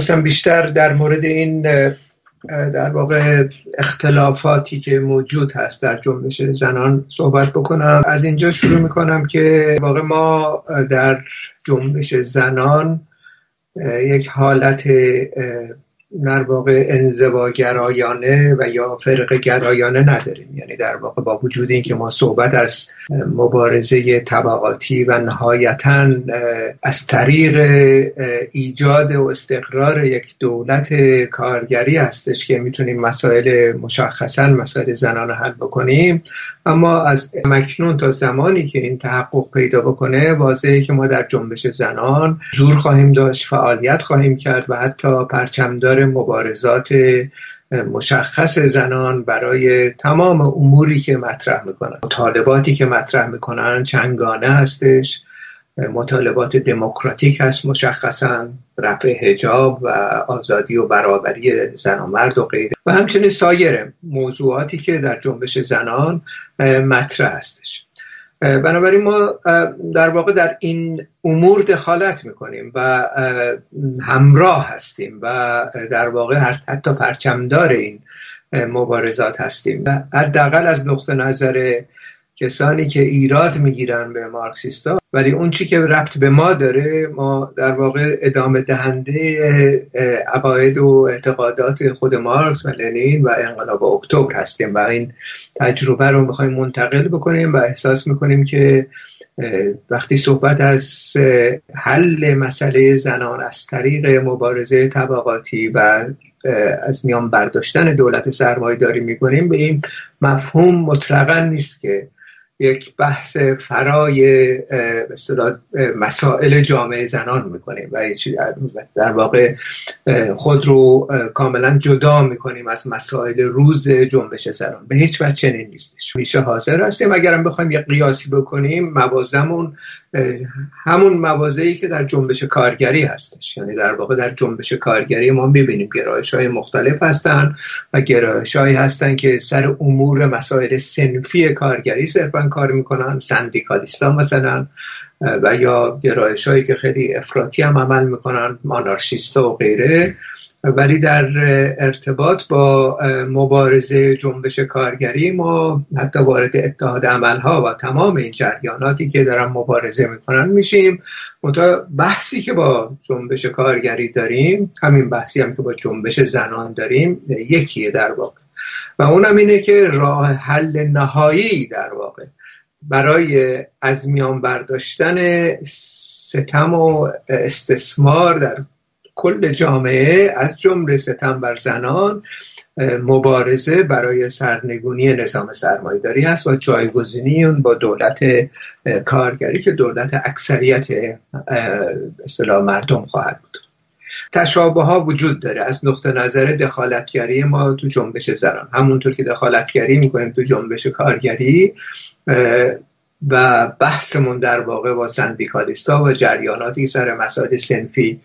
می‌خواستم بیشتر در مورد این در واقع اختلافاتی که موجود هست در جنبش زنان صحبت بکنم. از اینجا شروع می‌کنم که واقع ما در جنبش زنان یک حالت در واقع انزواگرایانه و یا فرق گرایانه نداریم. یعنی در واقع با وجود اینکه ما صحبت از مبارزه طبقاتی و نهایتا از طریق ایجاد و استقرار یک دولت کارگری هستش که می‌تونیم مسائل مشخصا مسائل زنان حل بکنیم. اما از مکنون تا زمانی که این تحقق پیدا بکنه واضحه که ما در جنبش زنان زور خواهیم داشت فعالیت خواهیم کرد و حتی پرچمدار مبارزات مشخص زنان برای تمام اموری که مطرح می‌کنن. مطالباتی که مطرح می‌کنن چنگانه هستش. مطالبات دموکراتیک هست مشخصا. رفع هجاب و آزادی و برابری زن و مرد و غیره. و همچنین سایر موضوعاتی که در جنبش زنان مطرح هستش. بنابراین ما در واقع در این امور دخالت می‌کنیم و همراه هستیم و در واقع حتی پرچمدار این مبارزات هستیم. و حداقل از نقطه نظر کسانی که ایراد می‌گیرن به مارکسیستا ولی اون چی که ربط به ما داره ما در واقع ادامه دهنده عقاید و اعتقادات خود مارکس و لنین و انقلاب اکتبر هستیم و این تجربه رو می‌خوایم منتقل بکنیم و احساس می‌کنیم که وقتی صحبت از حل مسئله زنان از طریق مبارزه طبقاتی و از میان برداشتن دولت سرمایه داری می‌کنیم به این مفهوم مطلقا نیست که یک بحث فرای مسائل جامعه زنان می‌کنیم و در واقع خود رو کاملا جدا می‌کنیم از مسائل روز جنبش زنان. به هیچ وجه چنین نیستش. میشه حاضر هستیم؟ اگرم بخوایم یک قیاسی بکنیم موازمون همون موازهی که در جنبش کارگری هستش. یعنی در واقع در جنبش کارگری ما می‌بینیم گرایش های مختلف هستن و گرایش هستن که سر امور مسائل سنفی کارگری صرفا کار می‌کنن سندیکالیستا مثلا و یا گرایش هایی که خیلی افراطی هم عمل می‌کنن مانارشیستا و غیره. ولی در ارتباط با مبارزه جنبش کارگری ما حتی وارد اتحاد عملها و تمام این جریاناتی که دارن مبارزه می‌کنن میشیم. منتها بحثی که با جنبش کارگری داریم همین بحثی هم که با جنبش زنان داریم یکیه در واقع. و اونم اینه که راه حل نهایی در واقع. برای از میان برداشتن ستم و استثمار در کل جامعه از جمله ستم بر زنان مبارزه برای سرنگونی نظام سرمایداری است و جایگزینی اون با دولت کارگری که دولت اکثریت اصطلاح مردم خواهد بود. تشابه ها وجود داره. از نقطه نظر دخالتگری ما تو جنبش زنان. همونطور که دخالتگری می‌کنیم تو جنبش کارگری و بحثمون در واقع با سندیکالیستا و جریاناتی سر مسائل سنفی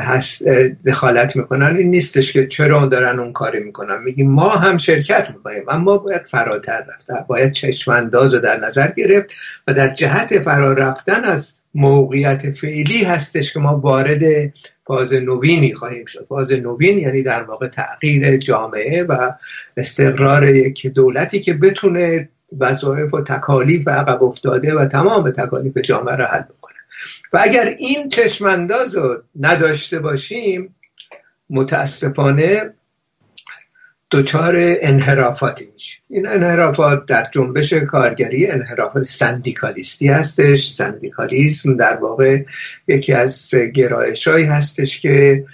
هست دخالت می‌کنن. این نیستش که چرا دارن اون کاری می‌کنن. میگیم ما هم شرکت می‌کنیم اما باید فراتر رفت. باید چشمانداز رو در نظر گرفت و در جهت فرا رفتن از موقعیت فعلی هستش که ما وارد فاز نوینی خواهیم شد. فاز نوین یعنی در واقع تغییر جامعه و استقرار یک دولتی که بتونه وظایف و تکالیف عقب افتاده و تمام تکالیف جامعه را حل بکنه. و اگر این چشمانداز رو نداشته باشیم متاسفانه دچار انحرافاتی میشه. این انحرافات در جنبش کارگری انحرافات سندیکالیستی هستش. سندیکالیسم در واقع یکی از گرایشهایی هستش که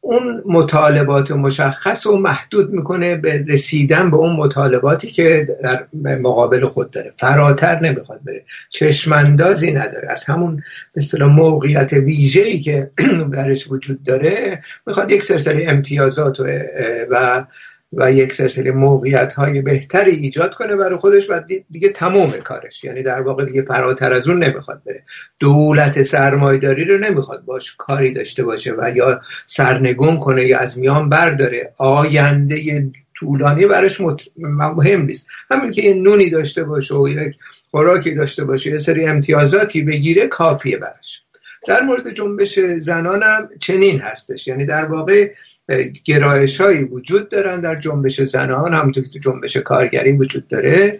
اون مطالبات مشخص و محدود می‌کنه به رسیدن به اون مطالباتی که در مقابل خود داره. فراتر نمی‌خواد بره. چشماندازی نداره. از همون مثل موقعیت ویژه‌ای که درش وجود داره می‌خواد یک سلسله امتیازات و و یک سلسله موقعیت های بهتری ایجاد کنه برای خودش و دیگه تمام کارش. یعنی در واقع دیگه فراتر از اون نمی‌خواد بره. دولت سرمایداری رو نمی‌خواد باش کاری داشته باشه و یا سرنگون کنه یا از میان برداره. آینده طولانی براش مهم نیست. همین که این نونی داشته باشه و یک خوراکی داشته باشه یه سری امتیازاتی بگیره کافیه براش. در مورد جنبش زنان هم چنین هستش. یعنی در واقع گرایش هایی وجود دارن در جنبش زنان همونطور که تو جنبش کارگری وجود داره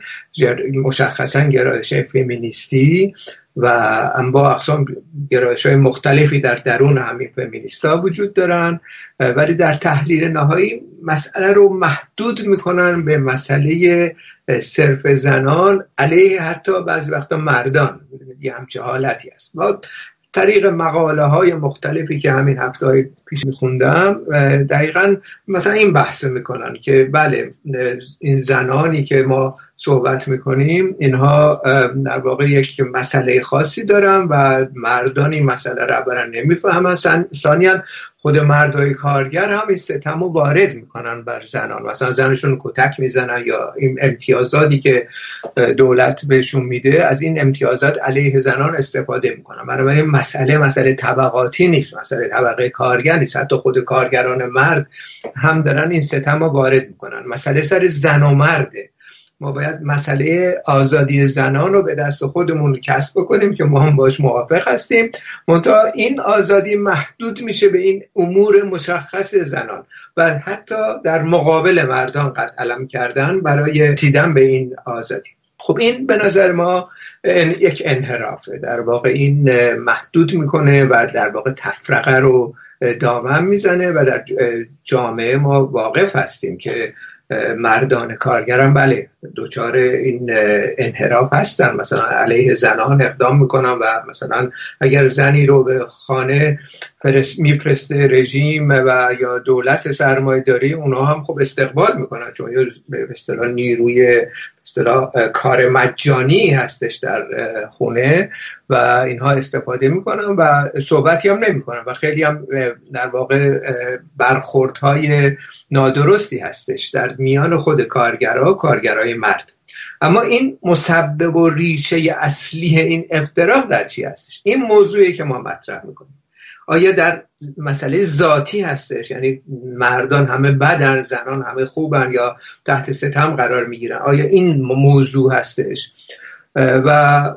مشخصا گرایش فمینیستی و با اقسام گرایش های مختلفی در درون همین فمینیستا وجود دارن. ولی در تحلیل نهایی مسئله رو محدود می‌کنن به مسئله صرف زنان علیه حتی بعضی وقتا مردان. یه همچه حالتی هست. طریق مقاله های مختلفی که همین هفته های پیش میخوندم دقیقا مثلا این بحث می‌کنن که بله این زنانی که ما صحبت می‌کنیم. اینها در واقع یک مسئله خاصی دارن و مردان این مسئله را برن نمی‌فهمن. ثانیا خود مردای کارگر هم این ستم وارد می‌کنن بر زنان. مثلا زنشون کتک می‌زنن یا این امتیازاتی که دولت بهشون میده از این امتیازات علیه زنان استفاده می‌کنن. بنابراین مسئله مسئله طبقاتی نیست مسئله طبقه کارگر نیست. حتی خود کارگران مرد هم دارن این ستم وارد می‌کنن. مسئله سر زن و مرده. ما باید مسئله آزادی زنان رو به دست خودمون کسب بکنیم که ما هم باش موافق هستیم. منتها این آزادی محدود میشه به این امور مشخص زنان و حتی در مقابل مردان قد علم کردن برای سیدن به این آزادی. خب این به نظر ما یک انحرافه. در واقع این محدود می‌کنه و در واقع تفرقه رو دامن می‌زنه و در جامعه ما واقف هستیم که مردان کارگرم بله دوچار این انحراف هستن. مثلا علیه زنان اقدام می‌کنن و مثلا اگر زنی رو به خانه میفرسته رژیم و یا دولت سرمایه داری اونها هم خب استقبال می‌کنن. چون به اصطلاح نیروی اصطلاح کار مجانی هستش در خونه و اینها استفاده می‌کنن و صحبتی هم نمی‌کنن و خیلی هم در واقع برخوردهای نادرستی هستش در میان خود کارگرها کارگرای مرد. اما این مسبب و ریشه اصلی این افتراق در چی هستش؟ این موضوعی که ما مطرح می‌کنیم. آیا در مسئله ذاتی هستش؟ یعنی مردان همه بدن زنان همه خوبن یا تحت ستم قرار می‌گیرن. آیا این موضوع هستش؟ و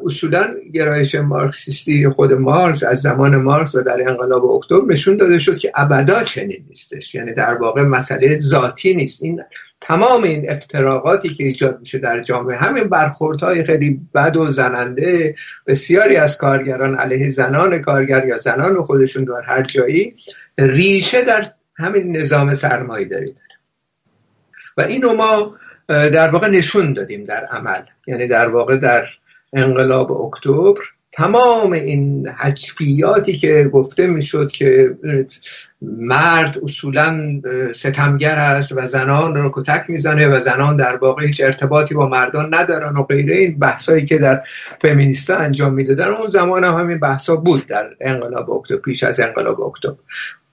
اصولا گرایش مارکسیستی خود مارکس از زمان مارکس و در انقلاب اکتبر نشون داده شد که ابدا چنین نیستش. یعنی در واقع مسئله ذاتی نیست. این تمام این افتراقاتی که ایجاد میشه در جامعه همین برخوردهای خیلی بد و زننده بسیاری از کارگران علیه زنان کارگر یا زنان خودشون در هر جایی ریشه در همین نظام سرمایه داری داره. و اینو ما در واقع نشون دادیم در عمل. یعنی در واقع در انقلاب اکتبر تمام این حجفیاتی که گفته می‌شد که مرد اصولا ستمگر است و زنان رو کتک می‌زنه و زنان در واقع هیچ ارتباطی با مردان ندارن و غیره این بحثایی که در فمینیستا انجام می‌دادن اون زمان هم همین بحثا بود در انقلاب اکتبر پیش از انقلاب اکتبر.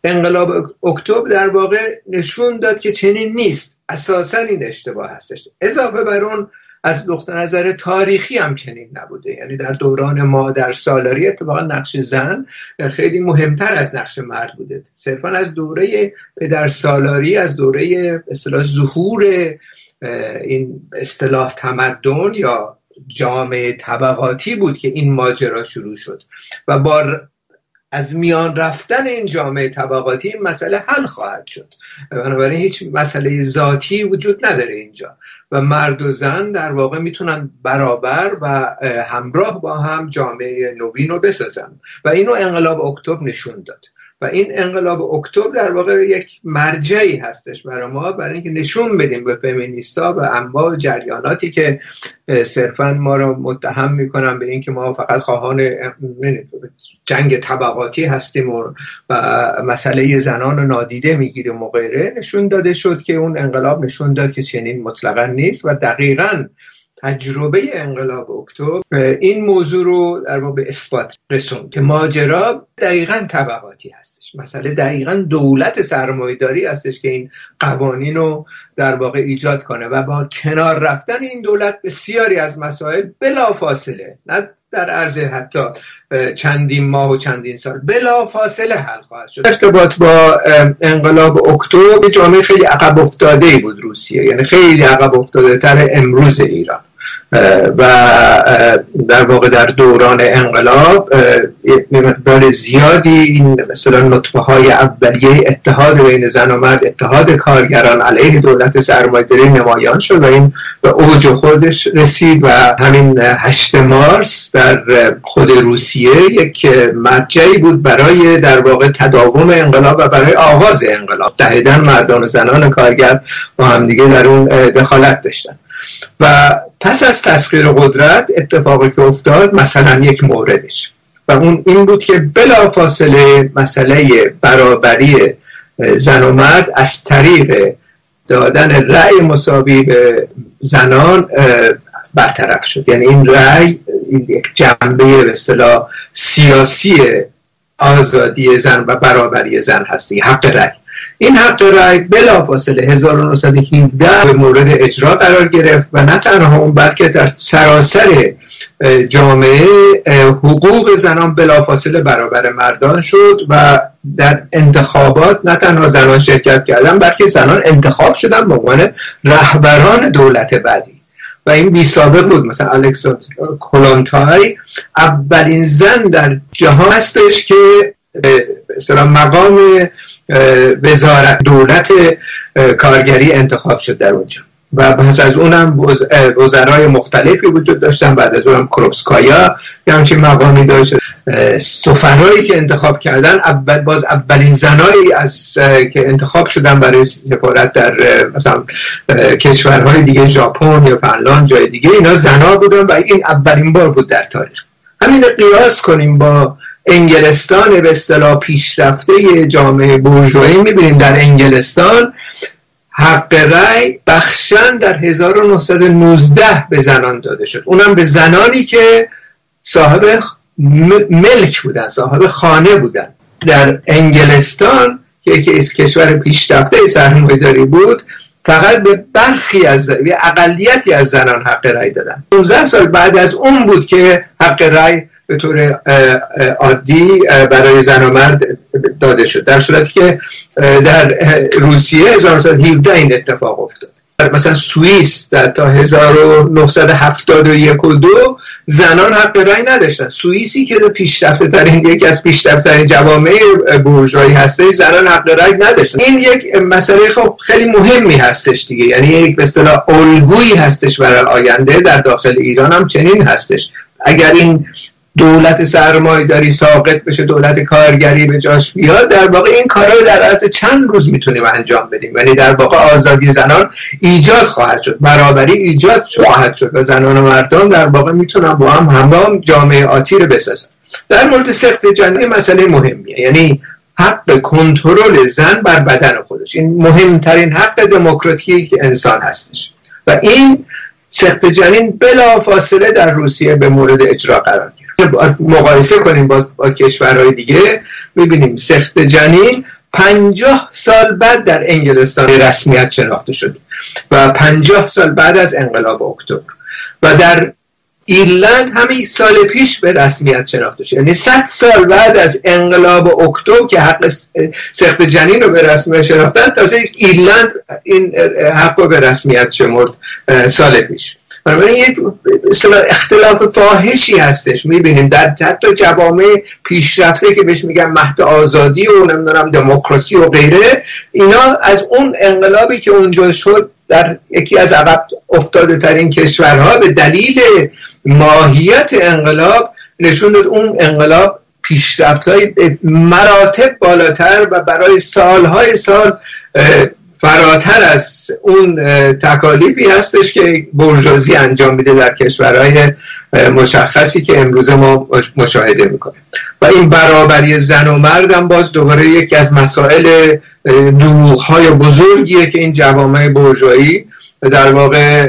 انقلاب اکتبر در واقع نشون داد که چنین نیست. اساسا این اشتباه هستش. اضافه بر اون از نقطه نظر تاریخی هم چنین نبوده. یعنی در دوران ما در سالاری اتفاقا نقش زن خیلی مهمتر از نقش مرد بوده. صرفا از دوره در سالاری از دوره اصطلاح ظهور این اصطلاح تمدن یا جامعه طبقاتی بود که این ماجرا شروع شد. و با از میان رفتن این جامعه طبقاتی این مسئله حل خواهد شد. بنابراین هیچ مسئله ذاتی وجود نداره اینجا. و مرد و زن در واقع می‌تونن برابر و همراه با هم جامعه نوین رو بسازن. و اینو انقلاب اکتبر نشون داد. و این انقلاب اکتبر در واقع یک مرجعی هستش برای ما برای اینکه نشون بدیم به فمینیستا و انواع جریاناتی که صرفا ما رو متهم می‌کنن به اینکه ما فقط خواهان جنگ طبقاتی هستیم و, مسئله زنان رو نادیده می‌گیریم و غیره نشون داده شد که اون انقلاب نشون داد که چنین مطلقا نیست و دقیقا تجربه انقلاب اکتبر این موضوع رو در واقع اثبات رسوند که ماجرا دقیقا طبقاتی هستش. مسئله دقیقا دولت سرمایداری هستش که این قوانین رو در واقع ایجاد کنه و با کنار رفتن این دولت بسیاری از مسائل بلا فاصله نه در عرض حتی چندین ماه و چندین سال بلا فاصله حل خواهد شد. ارتباط با انقلاب اکتبر جامعه خیلی عقب افتاده ای بود روسیه یعنی خیلی عقب افتاده تر امروز ایران. و در واقع در دوران انقلاب مقدار زیادی این مثلا نطفه های اولیه اتحاد بین زن و مرد اتحاد کارگران علیه دولت سرمایه‌داری نمایان شد و این به اوج خودش رسید و همین هشت مارس در خود روسیه یک مرجعی بود برای در واقع تداوم انقلاب و برای آغاز انقلاب. دهیدن مردان و زنان کارگر با همدیگه در اون دخالت داشتن. و پس از تسخیر قدرت اتفاقی که افتاد مثلا یک موردش. و اون این بود که بلا فاصله مسئله برابری زن و مرد از طریق دادن رأی مساوی به زنان برطرف شد. یعنی این رأی یک جنبه به اصطلاح سیاسی آزادی زن و برابری زن هستی حق رأی. این حق رأی بلا فاصله 1917 به مورد اجرا قرار گرفت و نه تنها اون بلکه در سراسر جامعه حقوق زنان بلافاصله برابر مردان شد و در انتخابات نه تنها زنان شرکت کردن بلکه زنان انتخاب شدن به عنوان رهبران دولت بعدی. و این بی سابق بود. مثلا الکساندر کلانتای اولین زن در جهان هستش که مثلا مقام وزارت دولت کارگری انتخاب شد در اونجا. و پس از اونم وزرای مختلفی وجود داشتن بعد از اونم کروپسکایا یه همچین مقامی داشت. سفرهایی که انتخاب کردن اول باز اولین زنایی از که انتخاب شدن برای سفارت در مثلا کشورهای دیگه ژاپن یا فنلاند جای دیگه اینا زنا بودن و این اولین بار بود در تاریخ. همین قیاس کنیم با انگلستان به اصطلاح پیشرفته جامعه بورژوایی می‌بینیم. در انگلستان حق رأی بخشن در 1919 به زنان داده شد. اونم به زنانی که صاحب ملک بودن صاحب خانه بودن. در انگلستان که یکی از کشور پیشرفته داری بود فقط به برخی از اقلیتی از زنان حق رأی دادن. 19 سال بعد از اون بود که حق رأی به طور عادی برای زن و مرد داده شد. در صورتی که در روسیه 1917 این اتفاق افتاد. مثلا سوئیس تا 1971 و دو زنان حق رأی نداشتن. سوئیسی که پیشرفته ترین یکی از پیشرفته ترین جوامع بورژوایی هسته زنان حق رأی نداشتن. این یک مسئله خب خیلی مهمی هستش دیگه. یعنی یک به اصطلاح الگویی هستش برای آینده در داخل ایران هم چنین هستش. اگر این دولت سرمایه داری ساقط بشه دولت کارگری به جاش بیاد در واقع این کارا رو در عرض چند روز می‌تونیم انجام بدیم. ولی در واقع آزادی زنان ایجاد خواهد شد برابری ایجاد خواهد شد و زنان و مردان در واقع می‌تونن با هم همراه جامعه آتی رو بسازن. در مورد سخت جنگی مسئله مهمیه. یعنی حق کنترل زن بر بدن خودش. این مهمترین حق دموکراتیکی که انسان هستش. و این سخت جنین بلا فاصله در روسیه به مورد اجرا قرار گرفت. مقایسه کنیم با, با کشورهای دیگه. می‌بینیم سخت جنین پنجاه سال بعد در انگلستان رسمیت شناخته شد و پنجاه سال بعد از انقلاب اکتبر. و در ایرلند همین سال پیش به رسمیت شناخته شد. یعنی 100 سال بعد از انقلاب اکتبر که حق سخت جنین رو به رسمیت شناختن تازه ایرلند این حق رو به رسمیت شمرد سال پیش. بنابراین یک اختلاف فاحشی هستش. می‌بینیم در حتی جوامع پیشرفته که بهش میگن مهد آزادی و نمی‌دونم دموکراسی و غیره اینا از اون انقلابی که اونجا شد در یکی از عقب افتاده ترین کشورها به دلیل ماهیت انقلاب نشون داد اون انقلاب پیشرفت های مراتب بالاتر و برای سالهای سال فراتر از اون تکالیفی هستش که برجازی انجام میده در کشورهای مشخصی که امروز ما مشاهده می‌کنیم. و این برابری زن و مرد هم باز دوباره یکی از مسائل های بزرگیه که این جوامع برجایی در واقع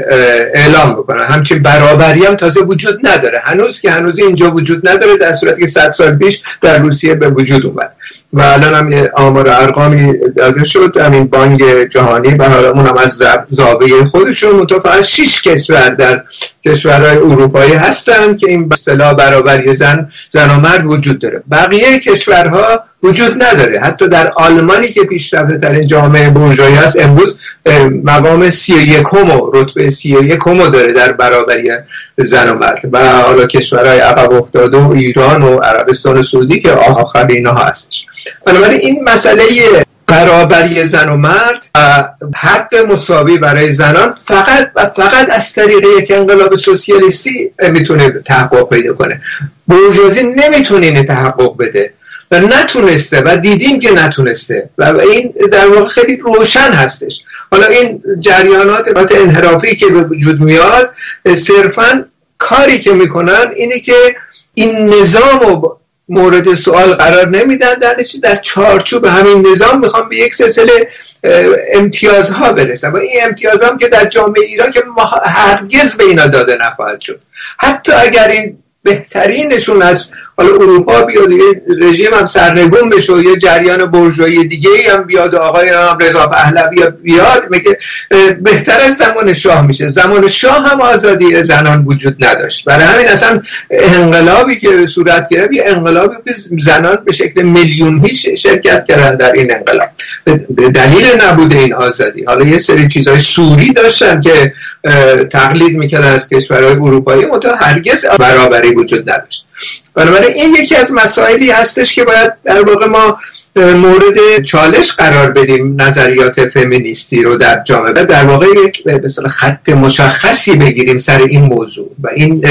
اعلام می‌کنن. همچین برابری هم تازه وجود نداره. هنوز که هنوز اینجا وجود نداره در صورتی که صد سال پیش در روسیه به وجود اومد. و الان هم آمار ارقامی داده شد. همین بانک جهانی و حالا هم از زاویه خودشون منتها از شش کشور در کشورهای اروپایی هستند که این اصطلاح برابری زن زن و مرد وجود داره. بقیه کشورها وجود نداره. حتی در آلمانی که پیشرفته ترین جامعه بورژوایی هست امروز مقام سی یکم و رتبه سی یکم داره در برابری زن و مرد. و حالا کشورهای عقب افتاده و ایران و عربستان سعودی که آخر اینها هستش. بنابراین این مسئله برابری زن و مرد حق مساوی برای زنان فقط و فقط از طریق یک انقلاب سوسیالیستی می‌تونه تحقق پیدا کنه. بورژوازی نمی‌تونه این تحقق بده و نتونسته و دیدیم که نتونسته و این در واقع خیلی روشن هستش. حالا این جریانات انحرافی که به وجود میاد صرفا کاری که می‌کنن اینه که این نظام مورد سوال قرار نمیدن. در در چارچوب همین نظام می‌خوام به یک سلسله امتیازها برسن و این امتیازها که در جامعه ایران که هرگز به اینا داده نخواهد شد. حتی اگر این بهترینشون از حالا اروپا بیاد یه رژیم هم سرنگون بشه یه جریان برجوی دیگه ای هم بیاد آقای رضا پهلوی بیاد میگه بهتر از زمان شاه میشه. زمان شاه هم آزادی زنان وجود نداشت. برای همین اصلا انقلابی که صورت گرفت یه انقلابی که زنان به شکل میلیونی شرکت کردن در این انقلاب. دلیل نبوده این آزادی. حالا یه سری چیزهای سوری داشتن که تقلید می‌کردن از کشورهای اروپایی متو هرگز برابری وجود نداشت. بنابراین این یکی از مسائلی هستش که باید در واقع ما مورد چالش قرار بدیم نظریات فمینیستی رو در جامعه در واقع یک مثلا خط مشخصی بگیریم سر این موضوع و این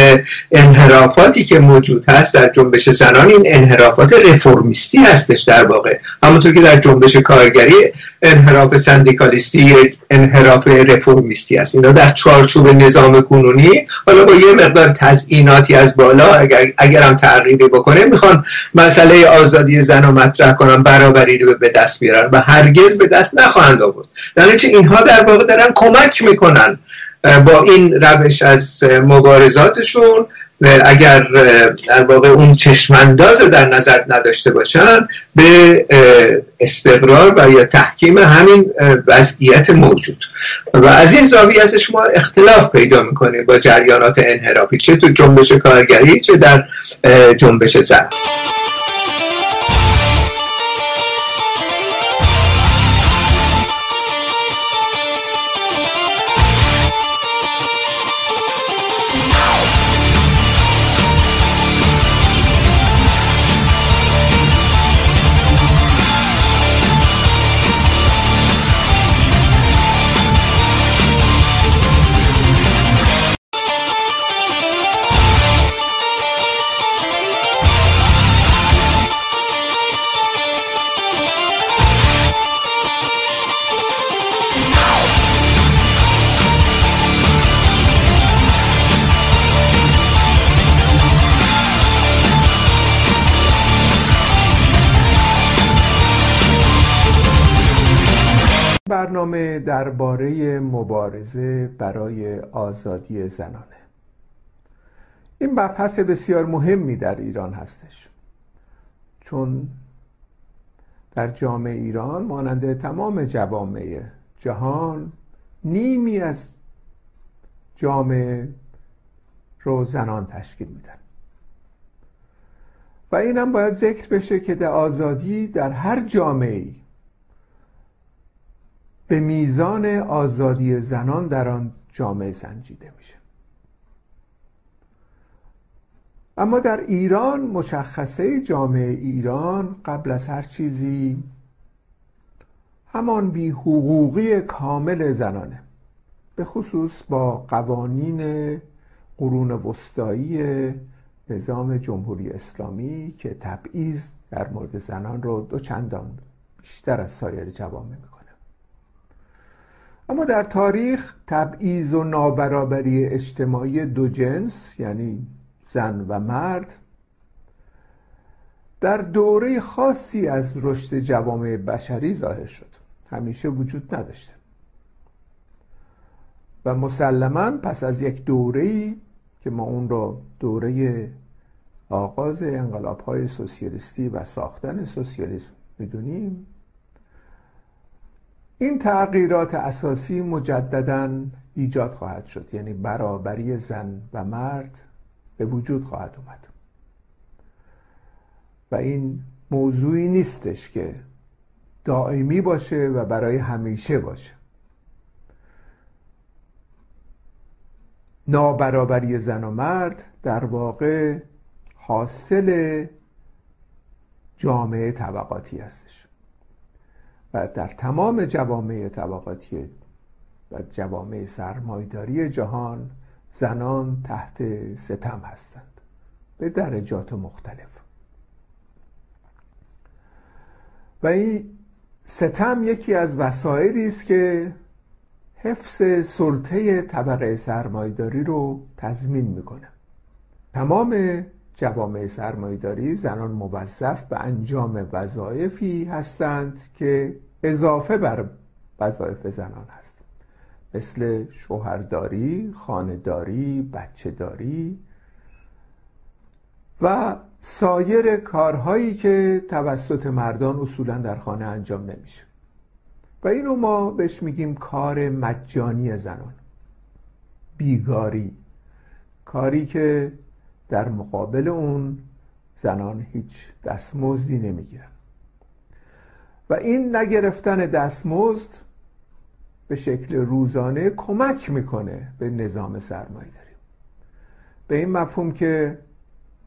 انحرافاتی که موجود هست در جنبش زنان این انحرافات رفرمیستی هستش در واقع. همونطور که در جنبش کارگری انحراف سندیکالیستی انحراف رفرمیستی هست. اینا در چارچوب نظام کنونی حالا با یه مقدار تزئیناتی از بالا اگر اگرم تغییری بکنه می‌خوان مسئله آزادی زن رو مطرح کنن. برابری رو به دست بیارن و هرگز به دست نخواهند آورد. در اینها در واقع دارن کمک می‌کنن با این روش از مبارزاتشون. اگر در واقع اون چشمانداز در نظر نداشته باشن به استقرار و یا تحکیم همین وضعیت موجود. و از این زاویه ازش ما اختلاف پیدا می‌کنیم با جریانات انحرافی چه تو جنبش کارگری چه در جنبش زن. برنامه درباره مبارزه برای آزادی زنانه. این مبحث بسیار مهمی در ایران هستش. چون در جامعه ایران مانند تمام جوامع جهان نیمی از جامعه رو زنان تشکیل میدن. و اینم باید ذکر بشه که در آزادی در هر جامعه به میزان آزادی زنان در آن جامعه سنجیده میشه. اما در ایران مشخصه جامعه ایران قبل از هر چیزی همان بی حقوقی کامل زنانه. به خصوص با قوانین قرون وسطایی نظام جمهوری اسلامی که تبعیض در مورد زنان رو دو چندان بیشتر از سایر جوامع اما در تاریخ تبعیض و نابرابری اجتماعی دو جنس یعنی زن و مرد در دوره خاصی از رشد جوامع بشری ظاهر شد. همیشه وجود نداشته. و مسلما پس از یک دوره که ما اون رو دوره آغاز انقلاب های سوسیالیستی و ساختن سوسیالیسم می‌دونیم این تغییرات اساسی مجددا ایجاد خواهد شد. یعنی برابری زن و مرد به وجود خواهد اومد. و این موضوعی نیستش که دائمی باشه و برای همیشه باشه. نابرابری زن و مرد در واقع حاصل جامعه طبقاتی هستش. و در تمام جوامع طبقاتی و جوامع سرمایداری جهان زنان تحت ستم هستند به درجات مختلف. و این ستم یکی از وسایلی است که حفظ سلطه طبقه سرمایداری رو تضمین می‌کنه. تمام جوامع سرمایداری زنان موظف به انجام وظایفی هستند که اضافه بر وظایف زنان هست. مثل شوهرداری، خانداری، بچهداری و سایر کارهایی که توسط مردان اصولا در خانه انجام نمیشه. و اینو ما بهش میگیم کار مجانی زنان. بیگاری. کاری که در مقابل اون زنان هیچ دستمزدی نمی‌گیرن. و این نگرفتن دستمزد به شکل روزانه کمک می‌کنه به نظام سرمایه داریم به این مفهوم که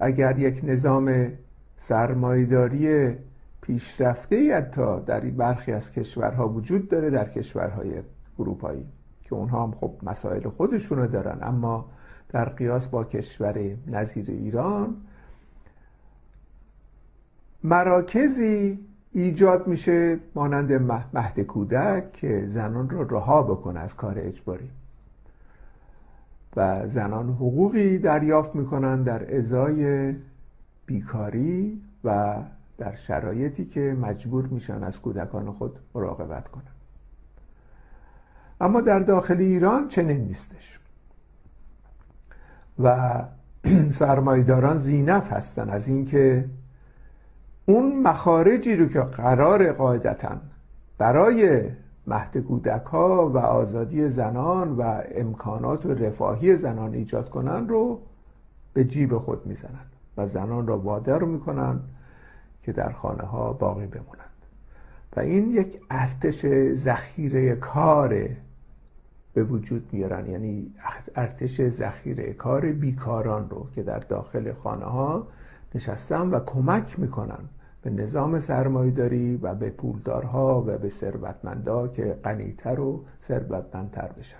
اگر یک نظام سرمایداری پیشرفته حتی در این برخی از کشورها وجود داره در کشورهای اروپایی که اونها هم خب مسائل خودشونو دارن اما در قیاس با کشور نظیر ایران. مراکزی ایجاد میشه مانند مهد کودک که زنان رو رها بکنه از کار اجباری. و زنان حقوقی دریافت می‌کنن در ازای بیکاری و در شرایطی که مجبور میشن از کودکان خود مراقبت کنن. اما در داخل ایران چنین نیستش. و سرمایداران زینف هستن. از اینکه اون مخارجی رو که قرار قاعدتا برای مهد کودک ها و آزادی زنان و امکانات و رفاهی زنان ایجاد کنن رو به جیب خود می‌زنن و زنان را وادار می‌کنن که در خانه ها باقی بمونند و این یک ارتش ذخیره کار به وجود میارن. یعنی ارتش ذخیره کار بیکاران رو که در داخل خانه ها نشستن و کمک می‌کنن به نظام سرمایداری و به پولدارها و به ثروتمندا که غنیتر و ثروتمندتر بشن.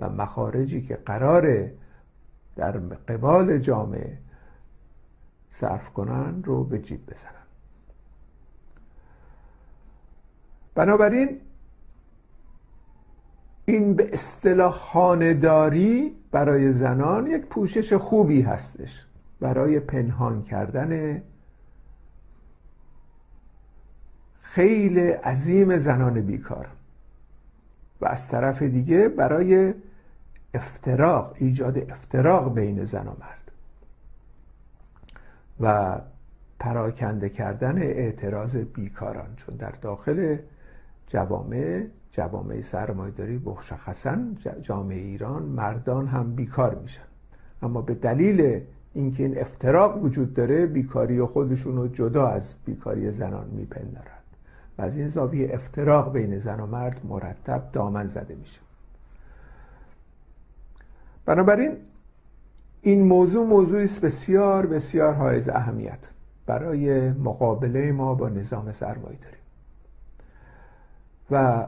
و مخارجی که قراره در قبال جامعه صرف کنن رو به جیب بزنن. بنابراین این به اصطلاح خانداری برای زنان یک پوشش خوبی هستش. برای پنهان کردن خیلی عظیم زنان بیکار. و از طرف دیگه برای افتراق ایجاد افتراق بین زن و مرد. و پراکنده کردن اعتراض بیکاران. چون در داخل جوامع جوامع سرمایداری مشخصا جامعه ایران مردان هم بیکار میشن. اما به دلیل اینکه این افتراق وجود داره بیکاری خودشون رو جدا از بیکاری زنان میپندارن. و از این زاویه افتراق بین زن و مرد مرتب دامن زده میشه. بنابراین این موضوع موضوعی است بسیار بسیار حائز اهمیت برای مقابله ما با نظام سرمایه داریم و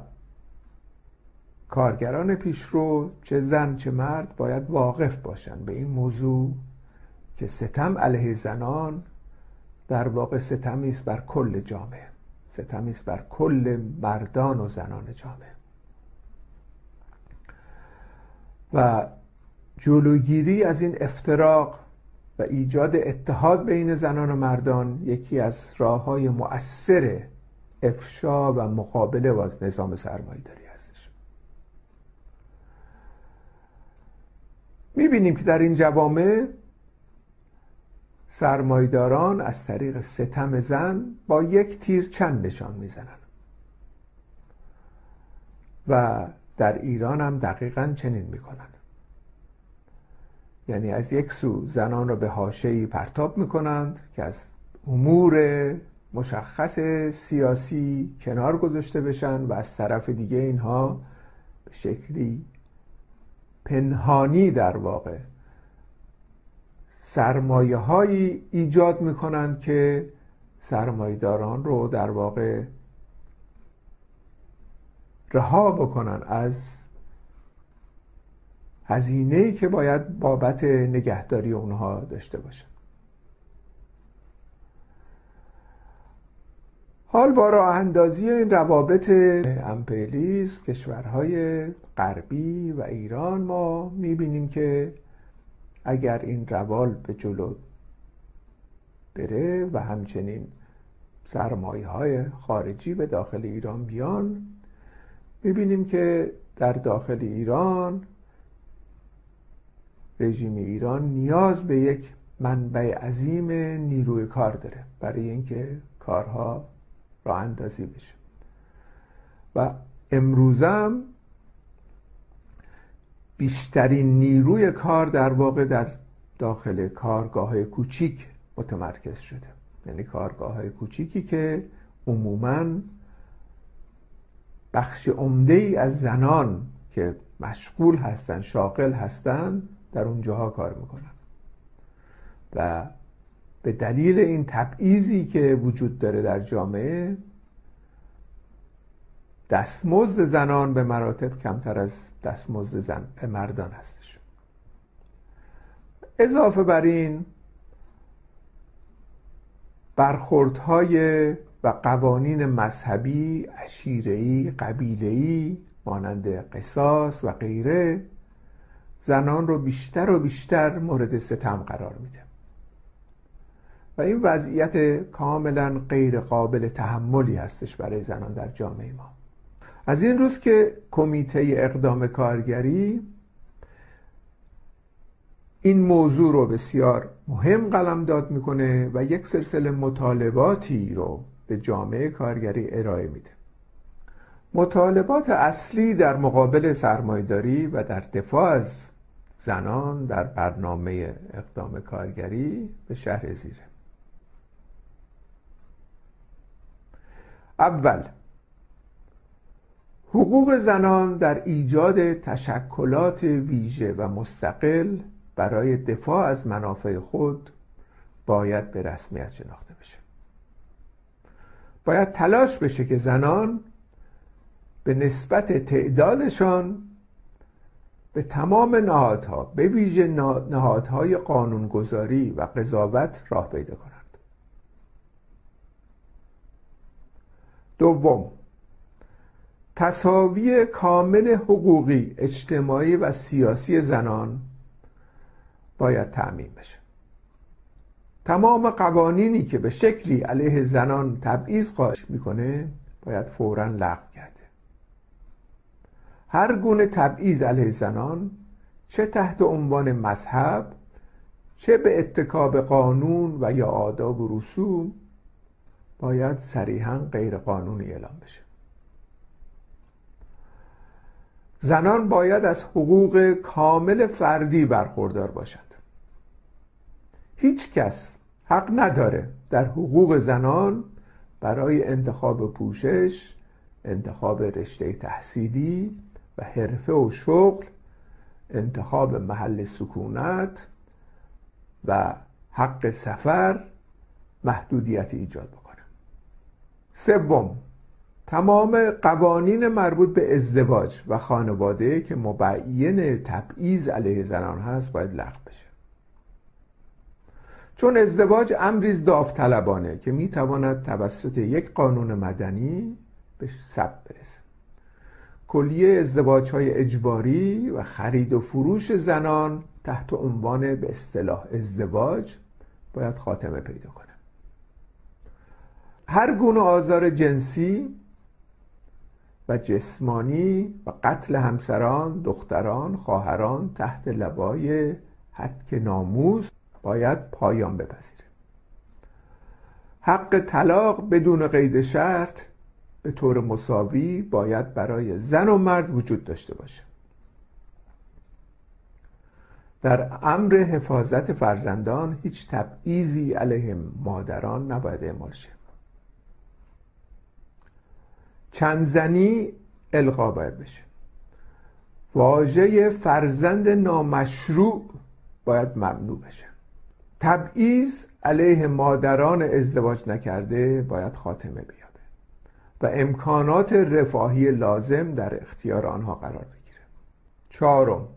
کارگران پیشرو چه زن چه مرد باید واقف باشند به این موضوع که ستم علیه زنان در واقع ستمی است بر کل جامعه. ستمی است بر کل مردان و زنان جامعه. و جلوگیری از این افتراق و ایجاد اتحاد بین زنان و مردان یکی از راه های مؤثر افشا و مقابله با نظام سرمایه داری هستش می‌بینیم که در این جوامع سرمایداران از طریق ستم زن با یک تیر چند نشان می‌زنن. و در ایران هم دقیقا چنین می‌کنن. یعنی از یک سو زنان را به حاشیه‌ای پرتاب می‌کنند که از امور مشخص سیاسی کنار گذاشته بشن و از طرف دیگه اینها به شکلی پنهانی در واقع. سرمایه هایی ایجاد می‌کنند که سرمایداران رو در واقع رها بکنن از هزینه که باید بابت نگهداری اونها داشته باشن. حال با راه اندازی این روابط امپریالیسم کشورهای غربی و ایران ما می‌بینیم که اگر این روال به جلو بره و همچنین سرمایه های خارجی به داخل ایران بیان می‌بینیم که در داخل ایران رژیم ایران نیاز به یک منبع عظیم نیروی کار داره. برای اینکه کارها راه اندازی بشه. و امروزم بیشترین نیروی کار در واقع در داخل کارگاه های کوچیک متمرکز شده. یعنی کارگاه های کوچیکی که عموما بخش عمده ای از زنان که مشغول هستن شاغل هستن در اونجاها کار می‌کنن. و به دلیل این تبعیضی که وجود داره در جامعه دستمزد زنان به مراتب کمتر از دستمزد زن مردان هستش. اضافه بر این برخوردهای و قوانین مذهبی، عشیرهی، قبیلهی مانند قصاص و غیره زنان رو بیشتر و بیشتر مورد ستم قرار میده. و این وضعیت کاملا غیر قابل تحملی هستش برای زنان در جامعه ما. از این روز که کمیته اقدام کارگری این موضوع رو بسیار مهم قلمداد می‌کنه و یک سلسله مطالباتی رو به جامعه کارگری ارائه میده. مطالبات اصلی در مقابل سرمایداری و در دفاع از زنان در برنامه اقدام کارگری به شهر زیره. اول حقوق زنان در ایجاد تشکلات ویژه و مستقل برای دفاع از منافع خود باید به رسمیت شناخته بشه. باید تلاش بشه که زنان به نسبت تعدادشان به تمام نهادها به ویژه نهادهای قانونگذاری و قضاوت راه پیدا کنند. دوم تصاوی کامل حقوقی اجتماعی و سیاسی زنان باید تعمین بشه. تمام قوانینی که به شکلی علیه زنان تبعیض قائل می‌کنه باید فورا لغو کرده. هر گونه تبعیض علیه زنان چه تحت عنوان مذهب چه به اتکاب قانون و یا آداب و رسوم باید صریحا غیر قانونی اعلام بشه. زنان باید از حقوق کامل فردی برخوردار باشند. هیچ کس حق نداره در حقوق زنان برای انتخاب پوشش انتخاب رشته تحصیلی و حرفه و شغل انتخاب محل سکونت و حق سفر محدودیت ایجاد بکنه. سوم تمام قوانین مربوط به ازدواج و خانواده که مبین تبعیض علیه زنان هست باید لغو بشه. چون ازدواج امریز داوطلبانه که می‌تواند توسط یک قانون مدنی به ثبت برسه. کلیه ازدواج های اجباری و خرید و فروش زنان تحت عنوان به اصطلاح ازدواج باید خاتمه پیدا کنه. هر گونه آزار جنسی و جسمانی و قتل همسران، دختران، خواهران تحت لبای حدک ناموس باید پایان بپذیره. حق طلاق بدون قید شرط به طور مساوی باید برای زن و مرد وجود داشته باشه. در امر حفاظت فرزندان هیچ تبعیضی علیه مادران نباید اعمال شه چند زنی القا باید بشه. واژه فرزند نامشروع باید ممنوع بشه. تبعیض علیه مادران ازدواج نکرده باید خاتمه بیابه و امکانات رفاهی لازم در اختیار آنها قرار بگیره. چهارم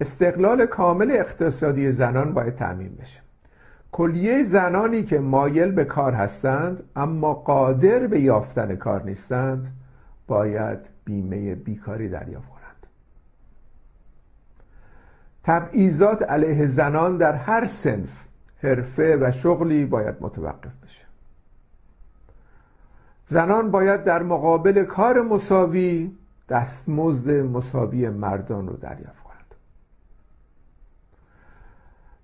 استقلال کامل اقتصادی زنان باید تعمین بشه. کلیه زنانی که مایل به کار هستند اما قادر به یافتن کار نیستند باید بیمه بیکاری دریافت کنند. تبعیضات علیه زنان در هر سنف حرفه و شغلی باید متوقف بشه. زنان باید در مقابل کار مساوی دستمزد مساوی مردان رو دریافت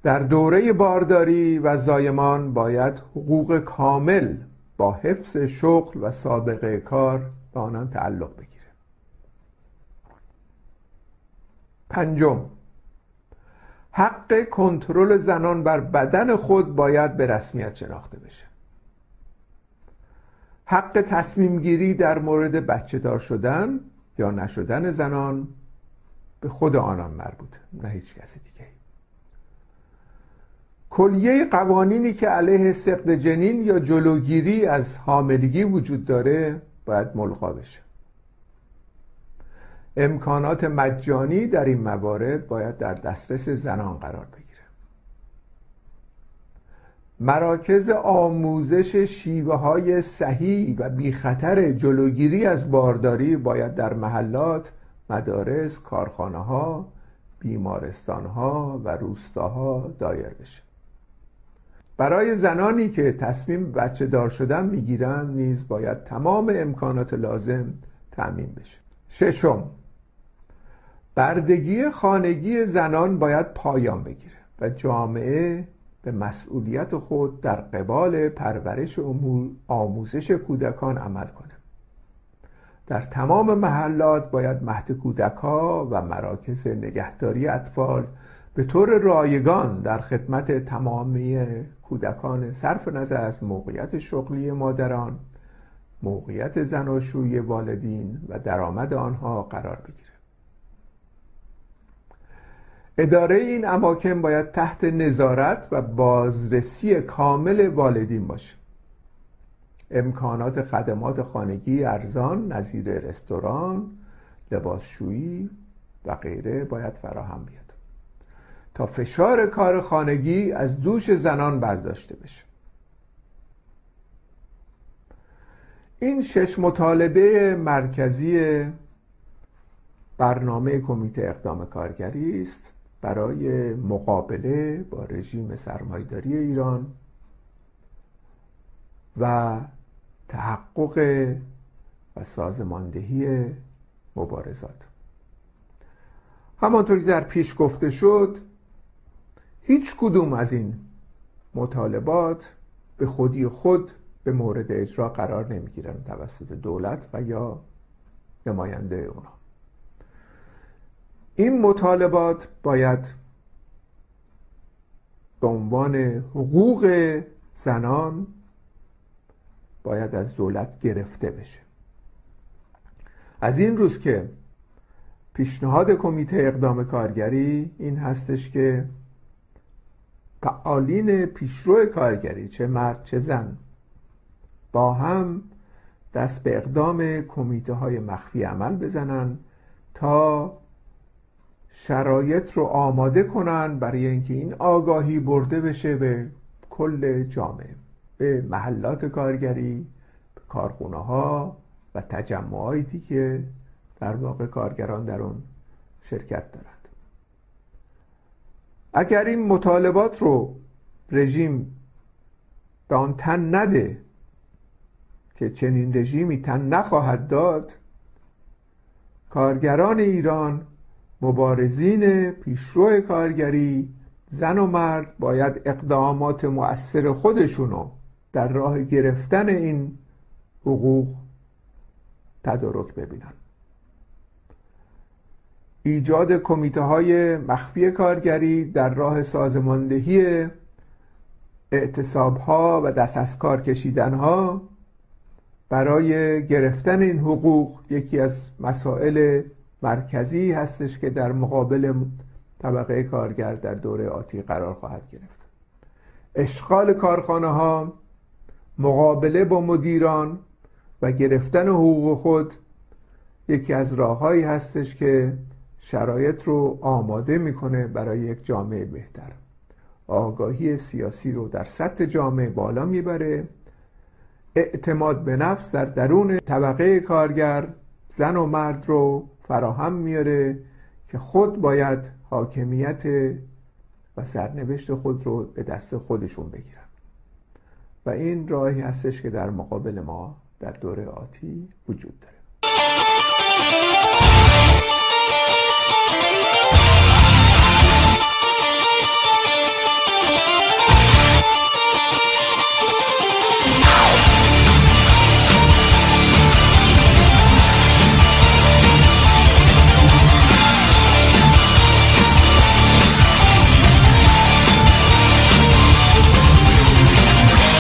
در دوره بارداری و زایمان باید حقوق کامل با حفظ شغل و سابقه کار به آنان تعلق بگیره. پنجم حق کنترل زنان بر بدن خود باید به رسمیت شناخته بشه. حق تصمیم گیری در مورد بچه دار شدن یا نشدن زنان به خود آنان مربوطه نه هیچ کسی دیگه کلیه قوانینی که علیه سقد جنین یا جلوگیری از حاملگی وجود داره باید ملغا بشه. امکانات مجانی در این موارد باید در دسترس زنان قرار بگیره. مراکز آموزش شیوه های صحیح و بی خطر جلوگیری از بارداری باید در محلات، مدارس، کارخانه ها، بیمارستان ها و روستاها دایر بشه. برای زنانی که تصمیم بچه دار شدن می‌گیرند نیز باید تمام امکانات لازم تأمین بشه. ششم بردگی خانگی زنان باید پایان بگیره و جامعه به مسئولیت خود در قبال پرورش و آموزش کودکان عمل کنه. در تمام محلات باید مهد کودک و مراکز نگهداری اطفال به طور رایگان در خدمت تمامی کودکان صرف نظر از موقعیت شغلی مادران موقعیت زناشویی والدین و درآمد آنها قرار بگیره اداره این اماکن باید تحت نظارت و بازرسی کامل والدین باشه. امکانات خدمات خانگی ارزان نظیر رستوران لباسشویی و غیره باید فراهم بیاد. تا فشار کار خانگی از دوش زنان برداشته بشه. این شش مطالبه مرکزی برنامه کمیته اقدام کارگری است برای مقابله با رژیم سرمایداری ایران و تحقق و سازماندهی مبارزات. همانطور که در پیش گفته شد هیچ کدوم از این مطالبات به خودی خود به مورد اجرا قرار نمی‌گیرن توسط دولت و یا نماینده اونا. این مطالبات باید به عنوان حقوق زنان باید از دولت گرفته بشه. از این روز که پیشنهاد کمیته اقدام کارگری این هستش که فعالین پیشرو کارگری چه مرد چه زن با هم دست به اقدام کمیته های مخفی عمل بزنن تا شرایط رو آماده کنن برای اینکه این آگاهی برده بشه به کل جامعه به محلات کارگری به کارخونه ها و تجمعاتی که در واقع کارگران در اون شرکت دارن. اگر این مطالبات رو رژیم به آن تن نده که چنین رژیمی تن نخواهد داد کارگران ایران مبارزین پیشرو کارگری زن و مرد باید اقدامات مؤثر خودشونو در راه گرفتن این حقوق تدارک ببینن. ایجاد کمیته های مخفی کارگری در راه سازماندهی اعتصاب ها و دست از کار کشیدن ها برای گرفتن این حقوق یکی از مسائل مرکزی هستش که در مقابل طبقه کارگر در دوره آتی قرار خواهد گرفت. اشغال کارخانه ها مقابله با مدیران و گرفتن حقوق خود یکی از راههایی هستش که شرایط رو آماده می‌کنه برای یک جامعه بهتر. آگاهی سیاسی رو در سطح جامعه بالا می‌بره. اعتماد به نفس در درون طبقه کارگر زن و مرد رو فراهم میاره که خود باید حاکمیت و سرنوشت خود رو به دست خودشون بگیرن. و این راهی هستش که در مقابل ما در دوره آتی وجود داره.